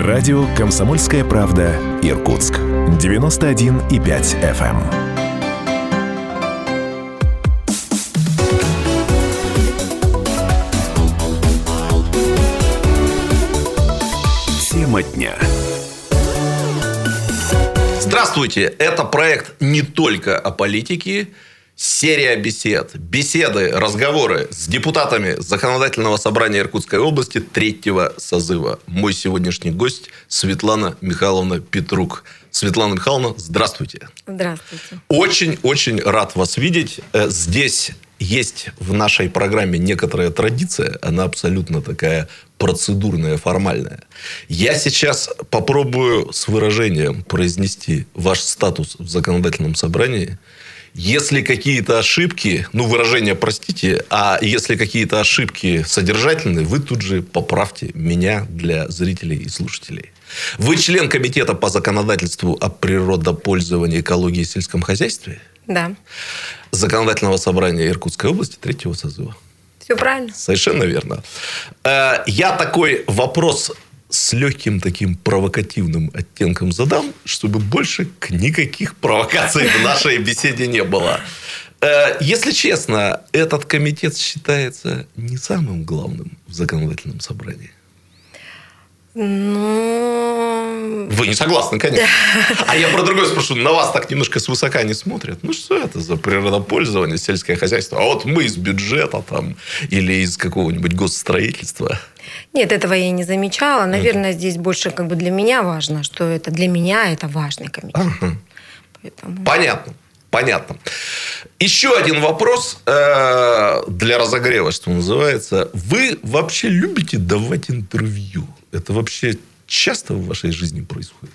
Радио «Комсомольская правда» Иркутск. 91,5 FM. Тема дня. Здравствуйте! Это проект не только о политике, серия бесед, беседы, разговоры с депутатами Законодательного собрания Иркутской области третьего созыва. Мой сегодняшний гость Светлана Михайловна Петрук. Светлана Михайловна, здравствуйте. Здравствуйте. Очень-очень рад вас видеть. Э, Здесь есть в нашей программе некоторая традиция, она абсолютно такая процедурная, формальная. Я сейчас попробую с выражением произнести ваш статус в законодательном собрании. Если какие-то ошибки, ну, выражение простите, а если какие-то ошибки содержательные, вы тут же поправьте меня для зрителей и слушателей. Вы член комитета по законодательству о природопользовании, экологии и сельском хозяйстве? Да, Законодательного собрания Иркутской области третьего созыва. все правильно. Совершенно верно. Э, Я такой вопрос с легким таким провокативным оттенком задам, чтобы больше никаких провокаций в нашей беседе не было. Э, Если честно, этот комитет считается не самым главным в законодательном собрании. Ну, Вы не согласны, конечно. А я про другое спрошу. На вас так немножко свысока не смотрят. Ну, что это за природопользование, сельское хозяйство? А вот мы из бюджета там или из какого-нибудь госстроительства. нет, этого я не замечала. Наверное, здесь больше как бы для меня важно, что это для меня это важный комитет. Ага. Поэтому... Понятно. Понятно. Еще один вопрос э, для разогрева, что называется. Вы вообще любите давать интервью? Это вообще часто в вашей жизни происходит?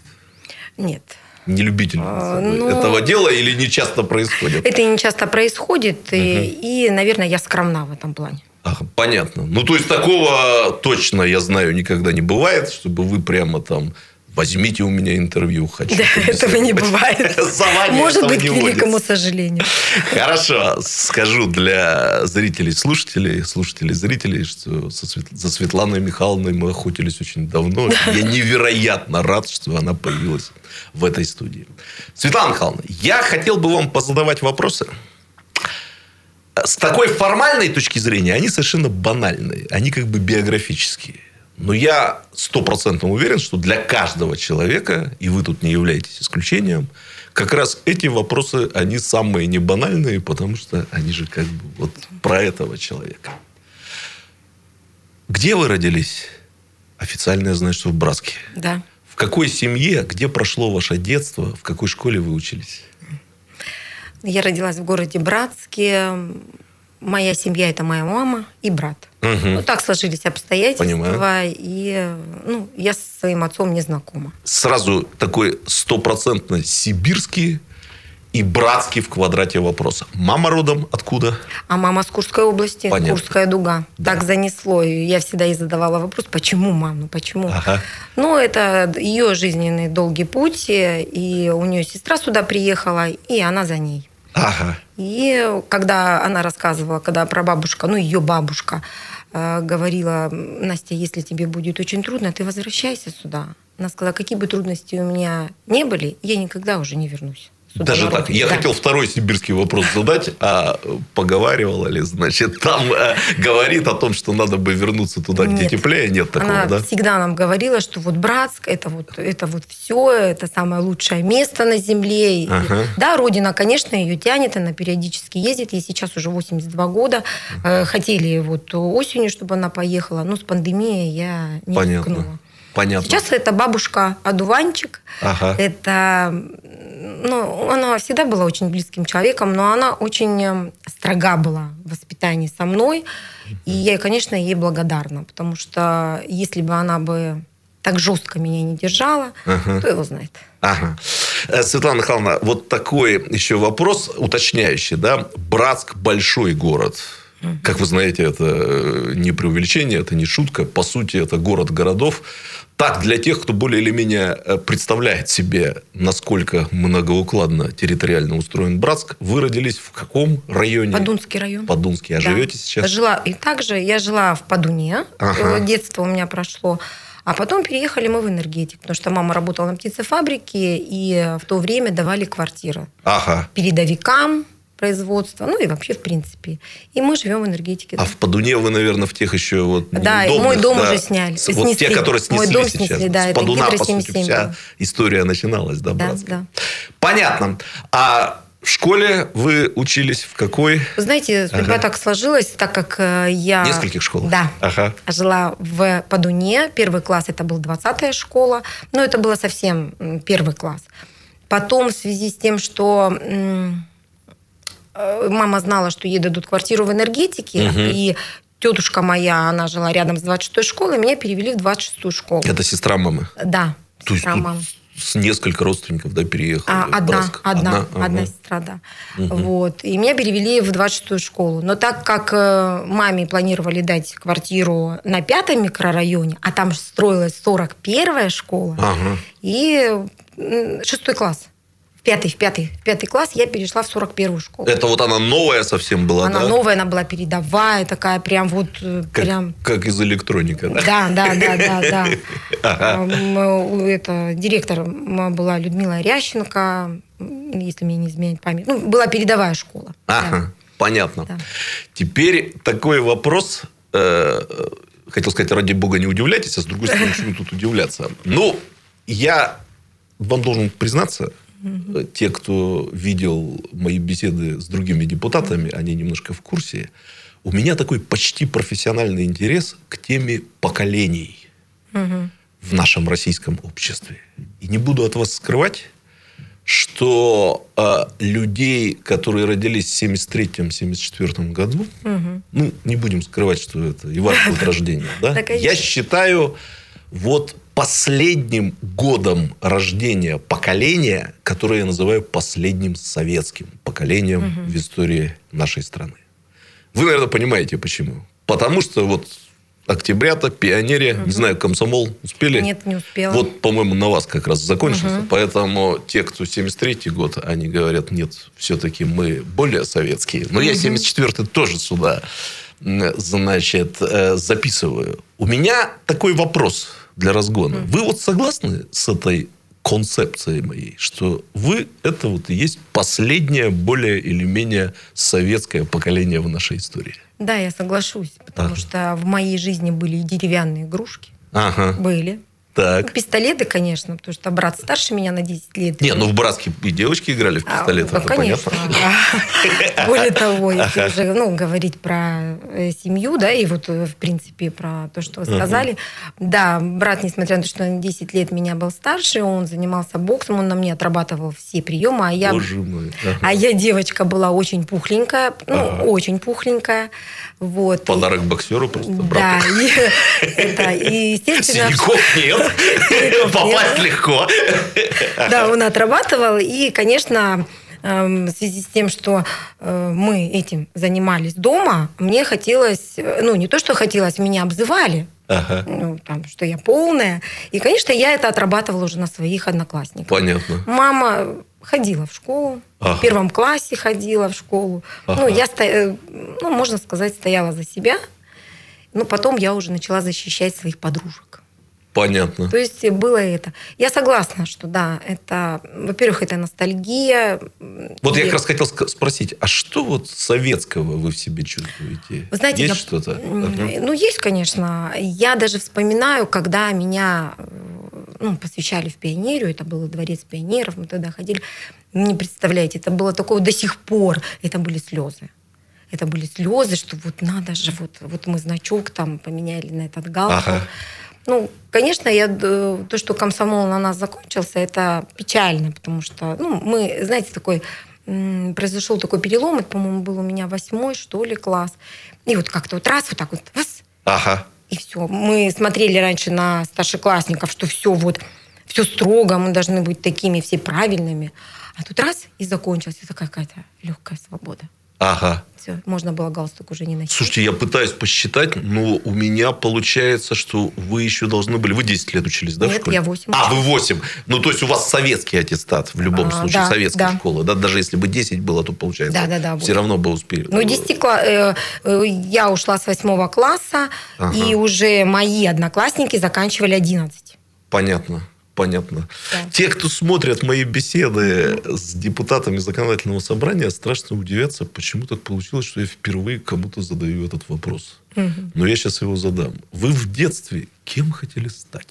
Нет. Не любительница А, ну- этого дела или не часто происходит? Это не часто происходит, и, и, наверное, я скромна в этом плане. Ага, понятно. Ну, то есть, такого точно, я знаю, никогда не бывает, чтобы вы прямо там возьмите у меня интервью, хочу. Да, этого не побеседовать». бывает. Может быть, к великому сожалению. Хорошо, скажу для зрителей, слушателей, слушателей, зрителей, что за Светланой Михайловной мы охотились очень давно. Я невероятно рад, что она появилась в этой студии. Светлана Михайловна, я хотел бы вам позадавать вопросы. С такой формальной точки зрения они совершенно банальные. Они как бы биографические. Но я стопроцентно уверен, что для каждого человека, и вы тут не являетесь исключением, как раз эти вопросы, они самые не банальные, потому что они же как бы вот про этого человека. Где вы родились? Официально я знаю, что в Братске. Да. В какой семье, где прошло ваше детство, в какой школе вы учились? Я родилась в городе Братске. Моя семья – это моя мама и брат. Мгм. Ну, так сложились обстоятельства. Понимаю. И ну, я с своим отцом не знакома. сразу такой стопроцентно сибирский и братский в квадрате вопроса. Мама родом откуда? А мама с Курской области, Понятно. Курская дуга. Да. Так занесло. И я всегда ей задавала вопрос, почему мама, ну почему? Ага. Ну, это ее жизненный долгий путь, и у нее сестра сюда приехала, и она за ней. Ага. И когда она рассказывала, когда прабабушка, ну, ее бабушка, э, говорила, Настя, если тебе будет очень трудно, ты возвращайся сюда. Она сказала, какие бы трудности у меня не были, я никогда уже не вернусь. Даже так. родину». Я Да. хотел второй сибирский вопрос задать, а поговаривала ли, значит, там э, говорит о том, что надо бы вернуться туда, где Нет. теплее, нет такого, Она да? всегда нам говорила, что вот Братск это вот это вот все, это самое лучшее место на земле. И, Ага. Да, родина, конечно, ее тянет, она периодически ездит. Ей сейчас уже 82 года. Э, Хотели вот осенью, чтобы она поехала, но с пандемией я не Понятно. рискнула. Понятно. Сейчас это бабушка Адуванчик. Ага. Это, ну, она всегда была очень близким человеком, но она очень э, строга была в воспитании со мной. И я, конечно, ей благодарна, потому что если бы она бы так жестко меня не держала, Ага. кто его знает. Ага. Э, Светлана Михайловна, вот такой еще вопрос уточняющий. Да? Братск – большой город. Как вы знаете, это э, не преувеличение, это не шутка. По сути, это город городов. Так, для тех, кто более или менее э, представляет себе, насколько многоукладно территориально устроен Братск, вы родились в каком районе? Подунский район. Подунский. А Да. живете сейчас? Жила, и также я жила в Подуне. Ага. Э, Детство у меня прошло. А потом переехали мы в энергетик, потому что мама работала на птицефабрике, и в то время давали квартиры. Ага. Передовикам, производства, ну и вообще в принципе. И мы живем в энергетике. А в Падуне вы, наверное, в тех еще вот Да, мой дом да, уже сняли. Вот снесли. те, которые снесли мой дом сейчас. Снесли, да, С Падуна, по сути, вся история начиналась, да, да, да. Понятно. А в школе вы учились в какой? Вы знаете, судьба ага. так сложилась, так как э, я... В нескольких школах? Да. Ага. Жила в Падуне. Первый класс это был 20-я школа. Но это было совсем первый класс. Потом в связи с тем, что мама знала, что ей дадут квартиру в энергетике, угу. и тетушка моя, она жила рядом с 26-й школой, меня перевели в 26-ю школу. Это сестра мамы? Да, То сестра мамы. С несколько родственников, да, переехали? А, одна, одна, одна, одна сестра, да. Угу. Вот. И меня перевели в 26-ю школу. Но так как э, маме планировали дать квартиру на пятом микрорайоне, а там строилась 41-я школа, ага. и шестой класс пятый, в пятый, в пятый класс я перешла в 41-ю школу. Это вот она новая совсем была, она да? новая, она была передовая, такая прям вот... Э, как, прям... как из электроника, да? Да, да, да, да, да. Это директор была Людмила Рященко, если мне не изменяет память. Ну, была передовая школа. Ага, понятно. Теперь такой вопрос э, хотел сказать, ради бога, не удивляйтесь, а с другой стороны, почему тут удивляться? Ну, я вам должен признаться, Угу. Те, кто видел мои беседы с другими депутатами, они немножко в курсе. У меня такой почти профессиональный интерес к теме поколений угу. в нашем российском обществе. И не буду от вас скрывать, что э, людей, которые родились в 73-74 году, угу. ну, не будем скрывать, что это и ваш год рождения, да? Я считаю, вот последним годом рождения поколения, которое я называю последним советским поколением угу. в истории нашей страны. Вы, наверное, понимаете, почему. Потому что вот октября-то, пионерия, угу. не знаю, комсомол успели? Нет, не успела. Вот, по-моему, на вас как раз закончился. Угу. Поэтому те, кто 73-й год, они говорят, нет, все-таки мы более советские. Но угу. я 74-й тоже сюда, значит, э, записываю. У меня такой вопрос – для разгона. Вы вот согласны с этой концепцией моей, что вы это вот и есть последнее более или менее советское поколение в нашей истории? Да, я соглашусь, потому ага. что в моей жизни были и деревянные игрушки. Ага. Были. Так. Пистолеты, конечно, потому что брат старше меня на 10 лет. Не, ну в братске и девочки играли в пистолеты, а, это конечно, понятно. Более того, если уже ну, говорить про э, семью, да, и вот, э, в принципе, про то, что вы сказали, да, брат, несмотря на то, что на 10 лет меня был старше, он занимался боксом, он на мне отрабатывал все приемы, а я, а я девочка была очень пухленькая, ну, очень пухленькая. Вот. Подарок боксеру просто, Да, и, естественно... Синяков нет. Попасть легко. Да, он отрабатывал. И, конечно, эм, в связи с тем, что э, мы этим занимались дома, мне хотелось, э, ну, не то, что хотелось, меня обзывали. Ага. Ну, там, что я полная. И, конечно, я это отрабатывала уже на своих одноклассниках. Понятно. Мама ходила в школу, ага. в первом классе ходила в школу. Ага. Ну, я, сто... ну, можно сказать, стояла за себя. Но потом я уже начала защищать своих подружек. Понятно. То есть было это. Я согласна, что да, это, во-первых, это ностальгия. Вот и... я как раз хотел спросить, а что вот советского вы в себе чувствуете? Вы знаете, есть я... что-то? Ну, есть, конечно. Я даже вспоминаю, когда меня ну, посвящали в пионерию, это был дворец пионеров, мы туда ходили. Не представляете, это было такое до сих пор, это были слезы это были слезы, что вот надо же, вот, вот мы значок там поменяли на этот галстук. Ага. Ну, конечно, я, то, что комсомол на нас закончился, это печально, потому что, ну, мы, знаете, такой произошел такой перелом, это, по-моему, был у меня восьмой, что ли, класс. И вот как-то вот раз, вот так вот, раз, ага. и все. Мы смотрели раньше на старшеклассников, что все вот, все строго, мы должны быть такими все правильными. А тут раз, и закончилась. Это какая-то легкая свобода. Ага. Все, можно было галстук уже не носить. Слушайте, я пытаюсь посчитать, но у меня получается, что вы еще должны были... Вы 10 лет учились, да, в Нет, школе? я 8. А, вы 8. Ну, то есть, у вас советский аттестат в любом А, случае, да, советская да. школа. Да? Даже если бы 10 было, то получается, Да-да-да, все вот. равно бы успели. Ну, 10 кла- э, э, я ушла с 8 класса, Ага. и уже мои одноклассники заканчивали 11. Понятно. Понятно. Да. Те, кто смотрят мои беседы с депутатами законодательного собрания, страшно удивятся, почему так получилось, что я впервые кому-то задаю этот вопрос. Но я сейчас его задам. Вы в детстве кем хотели стать?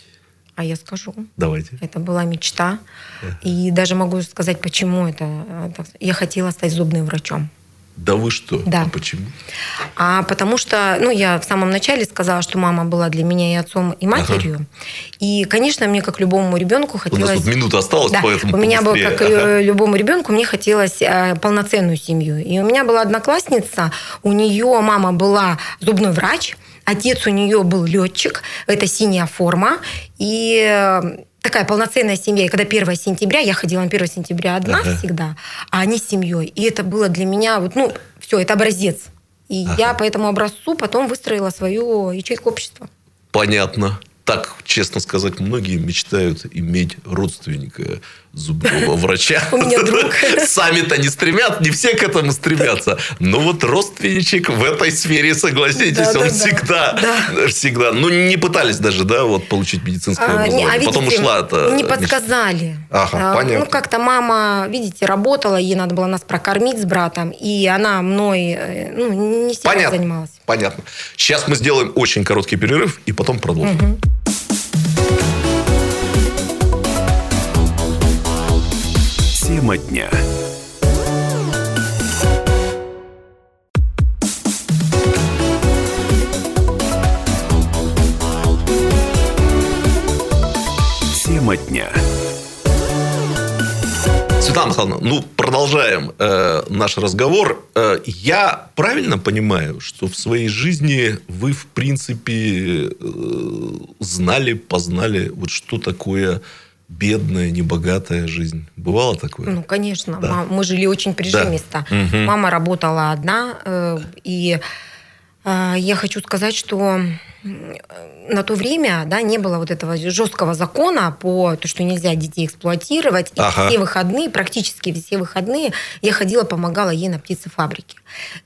А я скажу. Давайте. Это была мечта. И даже могу сказать, почему это. э. Я хотела стать зубным врачом. Да вы что? Да. А почему? А потому что, ну, я в самом начале сказала, что мама была для меня и отцом, и матерью. И, конечно, мне, как любому ребенку, У нас хотелось... тут минута осталась, Да, поэтому у меня было, как Ага. любому ребенку, мне хотелось э, полноценную семью. И у меня была одноклассница, у нее мама была зубной врач, отец у нее был летчик, это синяя форма. И э, такая полноценная семья. И когда 1 сентября, я ходила на 1 сентября одна Ага. всегда, а они с семьей. И это было для меня, вот, ну, все, это образец. И я по этому образцу потом выстроила свою ячейку общества. Понятно. Так, честно сказать, многие мечтают иметь родственника зубного врача. У меня друг. Сами-то не стремят, не все к этому стремятся. Но вот родственничек в этой сфере, согласитесь, Да, он да, да. всегда, Да. всегда. Ну, не пытались даже, да, вот получить медицинское А, не- образование. а Потом ушла это. Не подсказали. Ага, А, понятно. Ну, как-то мама, видите, работала, ей надо было нас прокормить с братом, и она мной э, ну, не сильно Понятно. занималась. Понятно. Сейчас мы сделаем очень короткий перерыв и потом продолжим. Тема дня. Тема дня. Светлана Михайловна, ну, продолжаем э, наш разговор. Э, я правильно понимаю, что в своей жизни вы, в принципе, э, знали, познали, вот что такое бедная, небогатая жизнь? Бывало такое? Ну, конечно. Да. Мы жили очень прижимисто. Мгм. Мама работала одна, э, и э, я хочу сказать, что на то время да, не было вот этого жесткого закона по то, что нельзя детей эксплуатировать. И Ага. все выходные, практически все выходные, я ходила, помогала ей на птицефабрике.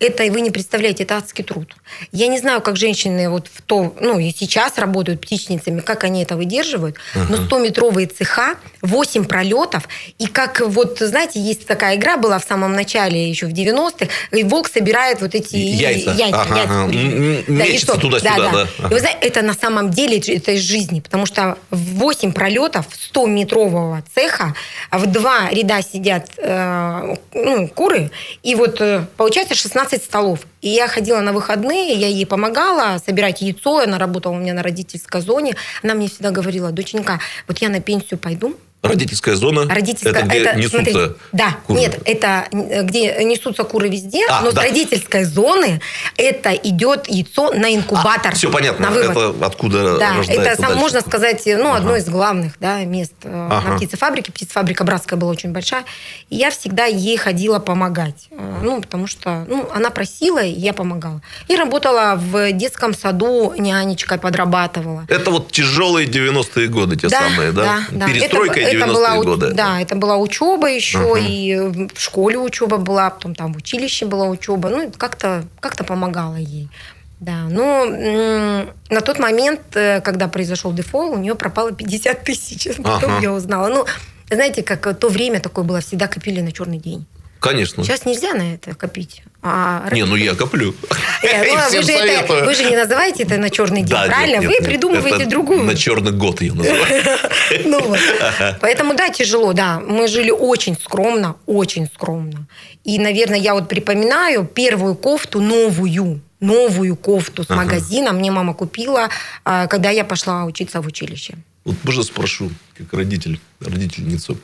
Это, вы не представляете, это адский труд. Я не знаю, как женщины вот в то, ну и сейчас работают птичницами, как они это выдерживают, но 100-метровые цеха, 8 пролетов, и как вот, знаете, есть такая игра была в самом начале, еще в 90-х, и волк собирает вот эти Яйца. яйца, Ага, яйца ага. Да, и что? туда-сюда, да. И вы знаете, это на самом деле это из жизни, потому что в 8 пролетов 100-метрового цеха в два ряда сидят э, ну, куры, и вот э, получается 16 столов. И я ходила на выходные, я ей помогала собирать яйцо, она работала у меня на родительской зоне. Она мне всегда говорила, доченька, вот я на пенсию пойду, Родительская зона, Родительская, это где несутся смотрите, да, куры? нет, это э, где несутся куры везде, А, но да. с родительской зоны это идет яйцо на инкубатор. все А, понятно. На вывод. Это откуда Да, рождается это, дальше. можно сказать, ну, одно Ага. из главных да, мест э, Ага. на птицефабрике. Птицефабрика братская была очень большая. И я всегда ей ходила помогать. Э, Ну, потому что ну, она просила, и я помогала. И работала в детском саду, нянечкой подрабатывала. Это вот тяжелые 90-е годы, те самые, да? Перестройка Это- это 90-е была годы. Да, это была учеба еще, Ага. и в школе учеба была, потом там в училище была учеба. Ну, как-то как помогала ей. Да, но на тот момент, э, когда произошел дефол, у нее пропало 50 тысяч. Потом Ага. я узнала. Ну, знаете, как то время такое было, всегда копили на черный день. Конечно. Сейчас нельзя на это копить. А Не, ну я коплю. Э, ну, а вы, же это, вы же не называете это на черный день, Да, нет, правильно? нет, вы нет. придумываете Это другую. На черный год я называю. Ну вот. Поэтому, да, тяжело, да. Мы жили очень скромно, очень скромно. И, наверное, я вот припоминаю первую кофту новую, новую кофту с Ага. магазина мне мама купила, а, когда я пошла учиться в училище. Вот можно спрошу, как родитель, родительницу.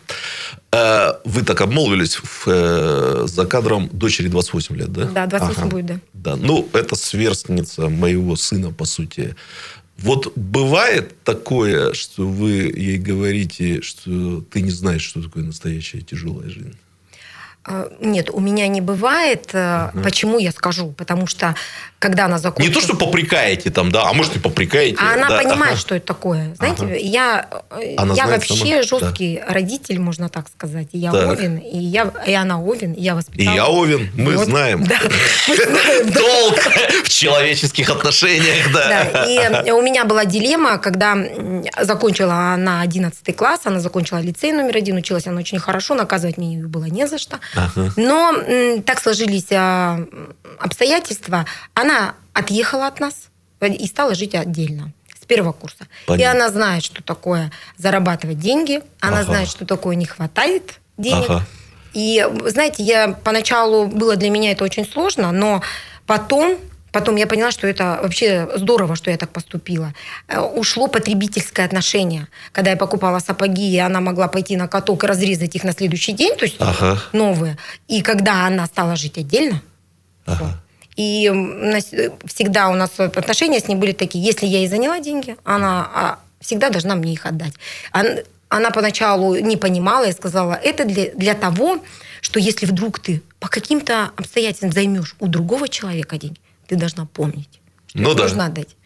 Э, Вы так обмолвились в, э, за кадром дочери 28 лет, да? Да, 28 будет, да. Да, ну, это сверстница моего сына, по сути. Вот бывает такое, что вы ей говорите, что ты не знаешь, что такое настоящая тяжелая жизнь? Э, Нет, у меня не бывает. Э, Почему я скажу? Потому что когда она Не закончила... то, что попрекаете там, да, а может и попрекаете. А она да, понимает, ага. что это такое. Знаете, Ага. я, э, Она я вообще сама? жесткий родитель, можно так сказать. И я Так. Овен, и, я, и она Овен, и я И воспитала. я Овен, мы Вот. знаем. Да, да. Долг в человеческих отношениях, да. Да, и э, у меня была дилемма, когда закончила она 11 класс, она закончила лицей номер один, училась она очень хорошо, наказывать мне ее было не за что. Ага. Но так сложились а, обстоятельства, она отъехала от нас и стала жить отдельно с первого курса. И Понятно. она знает, что такое зарабатывать деньги, она Ага. знает, что такое не хватает денег. Ага. И, знаете, я поначалу было для меня это очень сложно, но потом, потом я поняла, что это вообще здорово, что я так поступила. Э, Ушло потребительское отношение. Когда я покупала сапоги, и она могла пойти на каток и разрезать их на следующий день, то есть Ага. новые. И когда она стала жить отдельно, Ага. и э, всегда у нас отношения с ней были такие, если я ей заняла деньги, она а, всегда должна мне их отдать. Она поначалу не понимала и сказала, это для, для того, что если вдруг ты по каким-то обстоятельствам займешь у другого человека деньги, ты должна помнить, что Ну да. нужно отдать.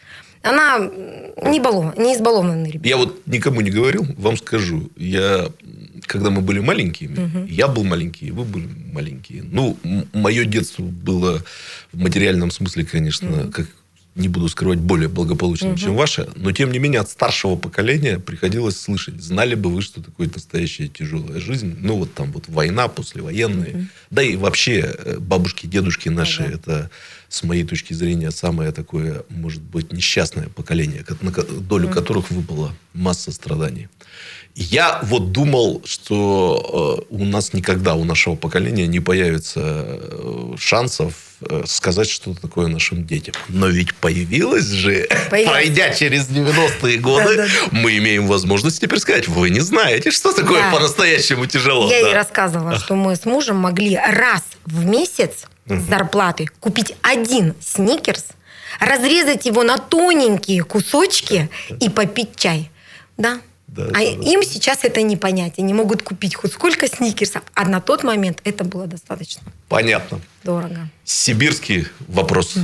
Она не, балован, не избалованный ребенок. Я вот никому не говорил, вам скажу. Я, когда мы были маленькими, я был маленький, вы были маленькие. Ну, мое детство было в материальном смысле, конечно, как не буду скрывать, более благополучным, чем ваше. Но, тем не менее, от старшего поколения приходилось слышать. Знали бы вы, что такое настоящая тяжелая жизнь. Ну, вот там вот война, послевоенная. Да и вообще э, бабушки, дедушки наши, Ага. это, с моей точки зрения, самое такое, может быть, несчастное поколение, ко- на долю которых выпала масса страданий. Я вот думал, что э, у нас никогда, у нашего поколения не появится э, шансов э, сказать что-то такое нашим детям. Но ведь появилось же, Появилось. пройдя через 90-е годы, Да-да-да. мы имеем возможность теперь сказать, вы не знаете, что такое Да. по-настоящему тяжело. Я да. ей рассказывала, что мы с мужем могли раз в месяц с зарплаты купить один сникерс, разрезать его на тоненькие кусочки и попить чай. Да. Да, а да, да. им сейчас это не понять. Они могут купить хоть сколько сникерсов, а на тот момент это было достаточно Понятно. дорого. Сибирский вопрос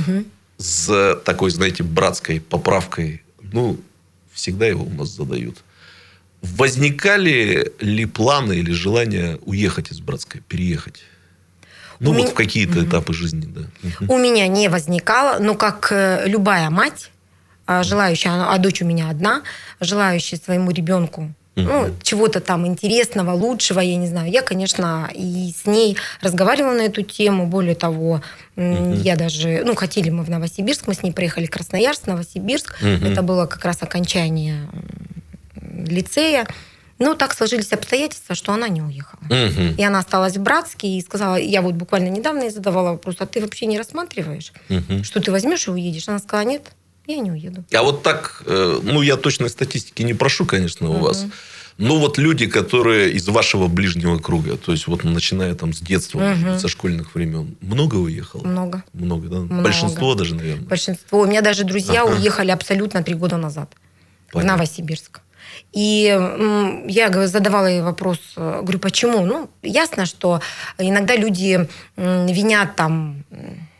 с такой, знаете, братской поправкой. Ну, всегда его у нас задают. Возникали ли планы или желание уехать из братской, переехать? Ну, У вот меня- в какие-то этапы жизни, да. У меня не возникало, но как э, любая мать, желающая, а а дочь у меня одна, желающая своему ребенку ну, чего-то там интересного, лучшего, я не знаю. Я, конечно, и с ней разговаривала на эту тему. Более того, я даже... Ну, хотели мы в Новосибирск, мы с ней проехали Красноярск, Новосибирск. Это было как раз окончание лицея. Но так сложились обстоятельства, что она не уехала. И она осталась в Братске и сказала, я вот буквально недавно ей задавала вопрос, а ты вообще не рассматриваешь, что ты возьмешь и уедешь? Она сказала, нет, я не уеду. А вот так, э, ну, я точной статистики не прошу, конечно, у вас. Но вот люди, которые из вашего ближнего круга, то есть вот начиная там с детства, может быть, со школьных времен, много уехало? Много. Много, да? Много. Большинство даже, наверное. Большинство. У меня даже друзья Ага. уехали абсолютно три года назад Понятно. в Новосибирск. И я задавала ей вопрос, э, говорю, почему? Ну, ясно, что иногда люди винят там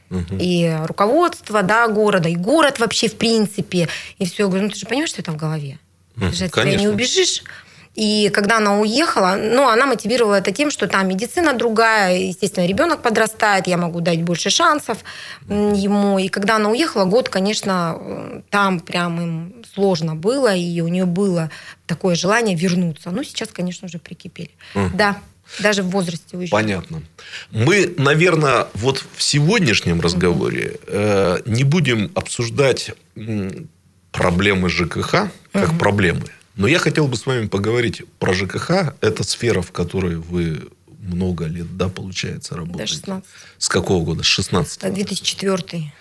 и руководство да, города, и город вообще в принципе. И все. Я говорю, ну ты же понимаешь, что это в голове? Ты Мгм, же от тебя не конечно. убежишь. И когда она уехала, ну, она мотивировала это тем, что там медицина другая, естественно, ребенок подрастает, я могу дать больше шансов ему. И когда она уехала, год, конечно, там прям им сложно было, и у нее было такое желание вернуться. Ну, сейчас, конечно, уже прикипели. Мгм. Да, даже в возрасте уезжали. Понятно. Мы, наверное, вот в сегодняшнем разговоре э, не будем обсуждать проблемы ЖКХ как проблемы. Но я хотел бы с вами поговорить про ЖКХ. Это сфера, в которой вы много лет, да, получается, работаете. 16. С какого года? С 16 Это 2004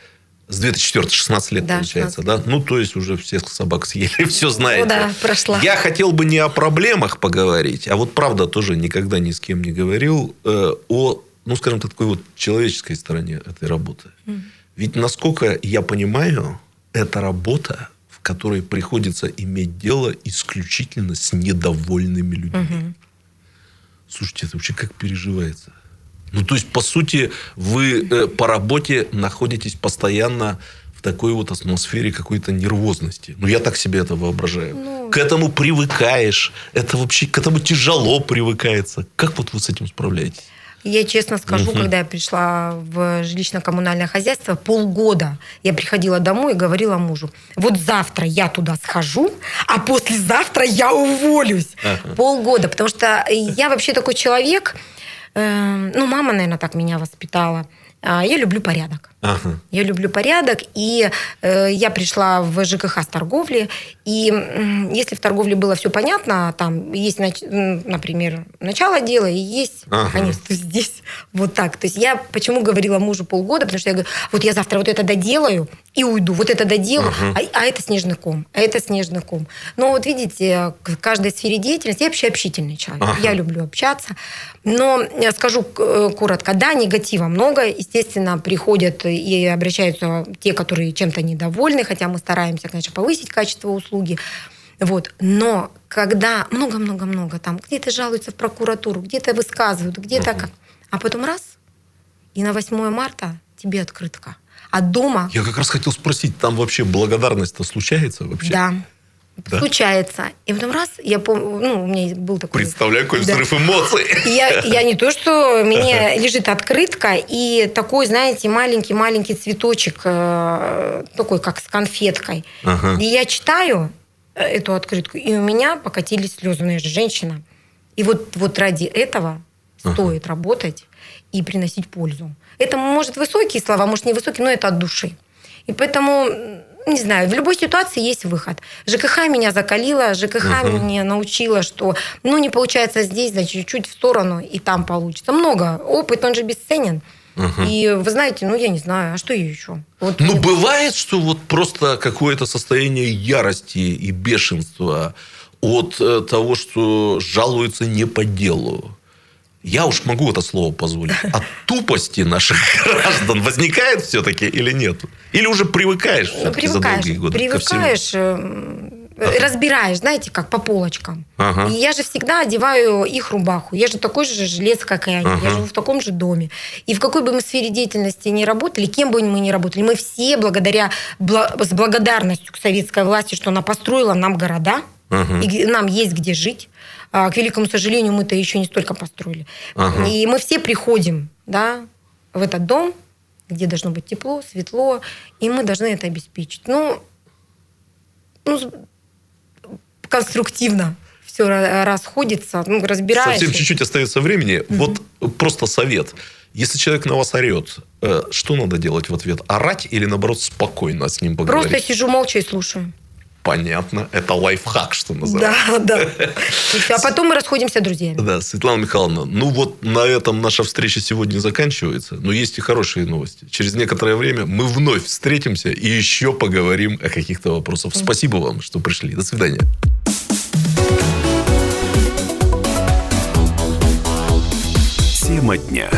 С 2004 16 лет, Да, получается, 16 да? Ну, то есть, уже всех собак съели, все знаете. Ну да, прошла. Я хотел бы не о проблемах поговорить, а вот правда тоже никогда ни с кем не говорил, э, о, ну, скажем так, такой вот человеческой стороне этой работы. Ведь, насколько я понимаю, это работа, в которой приходится иметь дело исключительно с недовольными людьми. Слушайте, это вообще как переживается? Ну, то есть, по сути, вы э, по работе находитесь постоянно в такой вот атмосфере какой-то нервозности. Ну, я так себе это воображаю. Ну, к этому привыкаешь. Это вообще к этому тяжело привыкается. Как вот вы с этим справляетесь? Я честно скажу, Мгм. когда я пришла в жилищно-коммунальное хозяйство, полгода я приходила домой и говорила мужу, вот завтра я туда схожу, а послезавтра я уволюсь. Ага. Полгода, потому что я вообще такой человек, ну, мама, наверное, так меня воспитала. А, Я люблю порядок. Ага. Я люблю порядок, и э, я пришла в ЖКХ с торговли, и м, если в торговле было все понятно, там есть, нач- например, начало дела и есть Ага. конец, то здесь вот так. То есть я почему говорила мужу полгода, потому что я говорю, вот я завтра вот это доделаю и уйду, вот это доделаю, Ага. а, а это снежный ком, а это снежный ком. Но вот видите, к каждой сфере деятельности я вообще общительный человек, Ага. я люблю общаться, но я скажу э, коротко, да, негатива много, естественно, приходят и обращаются те, которые чем-то недовольны, хотя мы стараемся, конечно, повысить качество услуги. Вот. Но когда много-много-много там, где-то жалуются в прокуратуру, где-то высказывают, где-то Мгм. как. А потом раз, и на 8 марта тебе открытка. А дома, Я как раз хотел спросить, там вообще благодарность-то случается вообще? да, Да? случается. И потом раз, я помню, ну, у меня был такой... Представляю, какой Да. взрыв эмоций. Я, я не то, что мне лежит открытка и такой, знаете, маленький-маленький цветочек, э, такой, как с конфеткой. Ага. И я читаю э, эту открытку, и у меня покатились слезы. Я же женщина. И вот, вот ради этого Ага. стоит работать и приносить пользу. Это, может, высокие слова, может, невысокие, но это от души. И поэтому, не знаю, в любой ситуации есть выход. ЖКХ меня закалила, ЖКХ Мгм. меня научила, что, ну, не получается здесь, значит, чуть-чуть в сторону, и там получится. Много. Опыт, он же бесценен. Ага. И вы знаете, ну, я не знаю, а что еще? Вот Ну, бывает, что вот просто какое-то состояние ярости и бешенства от э, того, что жалуются не по делу. Я уж могу это слово позволить. От тупости наших граждан возникает все-таки или нет? Или уже привыкаешь все-таки за долгие годы привыкаешь, эм, разбираешь, знаете, как по полочкам. Ага. И я же всегда одеваю их рубаху. Я же такой же жилец, как и они. Ага. Я живу в таком же доме. И в какой бы мы сфере деятельности ни работали, кем бы мы ни работали, мы все благодаря бла- с благодарностью к советской власти, что она построила нам города, Ага. и нам есть где жить. А, к великому сожалению, мы-то еще не столько построили. Ага. И мы все приходим да, в этот дом, где должно быть тепло, светло, и мы должны это обеспечить. Ну, ну конструктивно все расходится, ну, разбираешься. Совсем чуть-чуть остается времени. Вот просто совет. Если человек на вас орет, э, что надо делать в ответ? Орать или, наоборот, спокойно с ним поговорить? Просто сижу молча и слушаю. Понятно. Это лайфхак, что называется. Да, да. А потом мы расходимся друзьями. Да, Светлана Михайловна, ну вот на этом наша встреча сегодня заканчивается, но есть и хорошие новости. Через некоторое время мы вновь встретимся и еще поговорим о каких-то вопросах. Спасибо вам, что пришли. До свидания. Тема дня.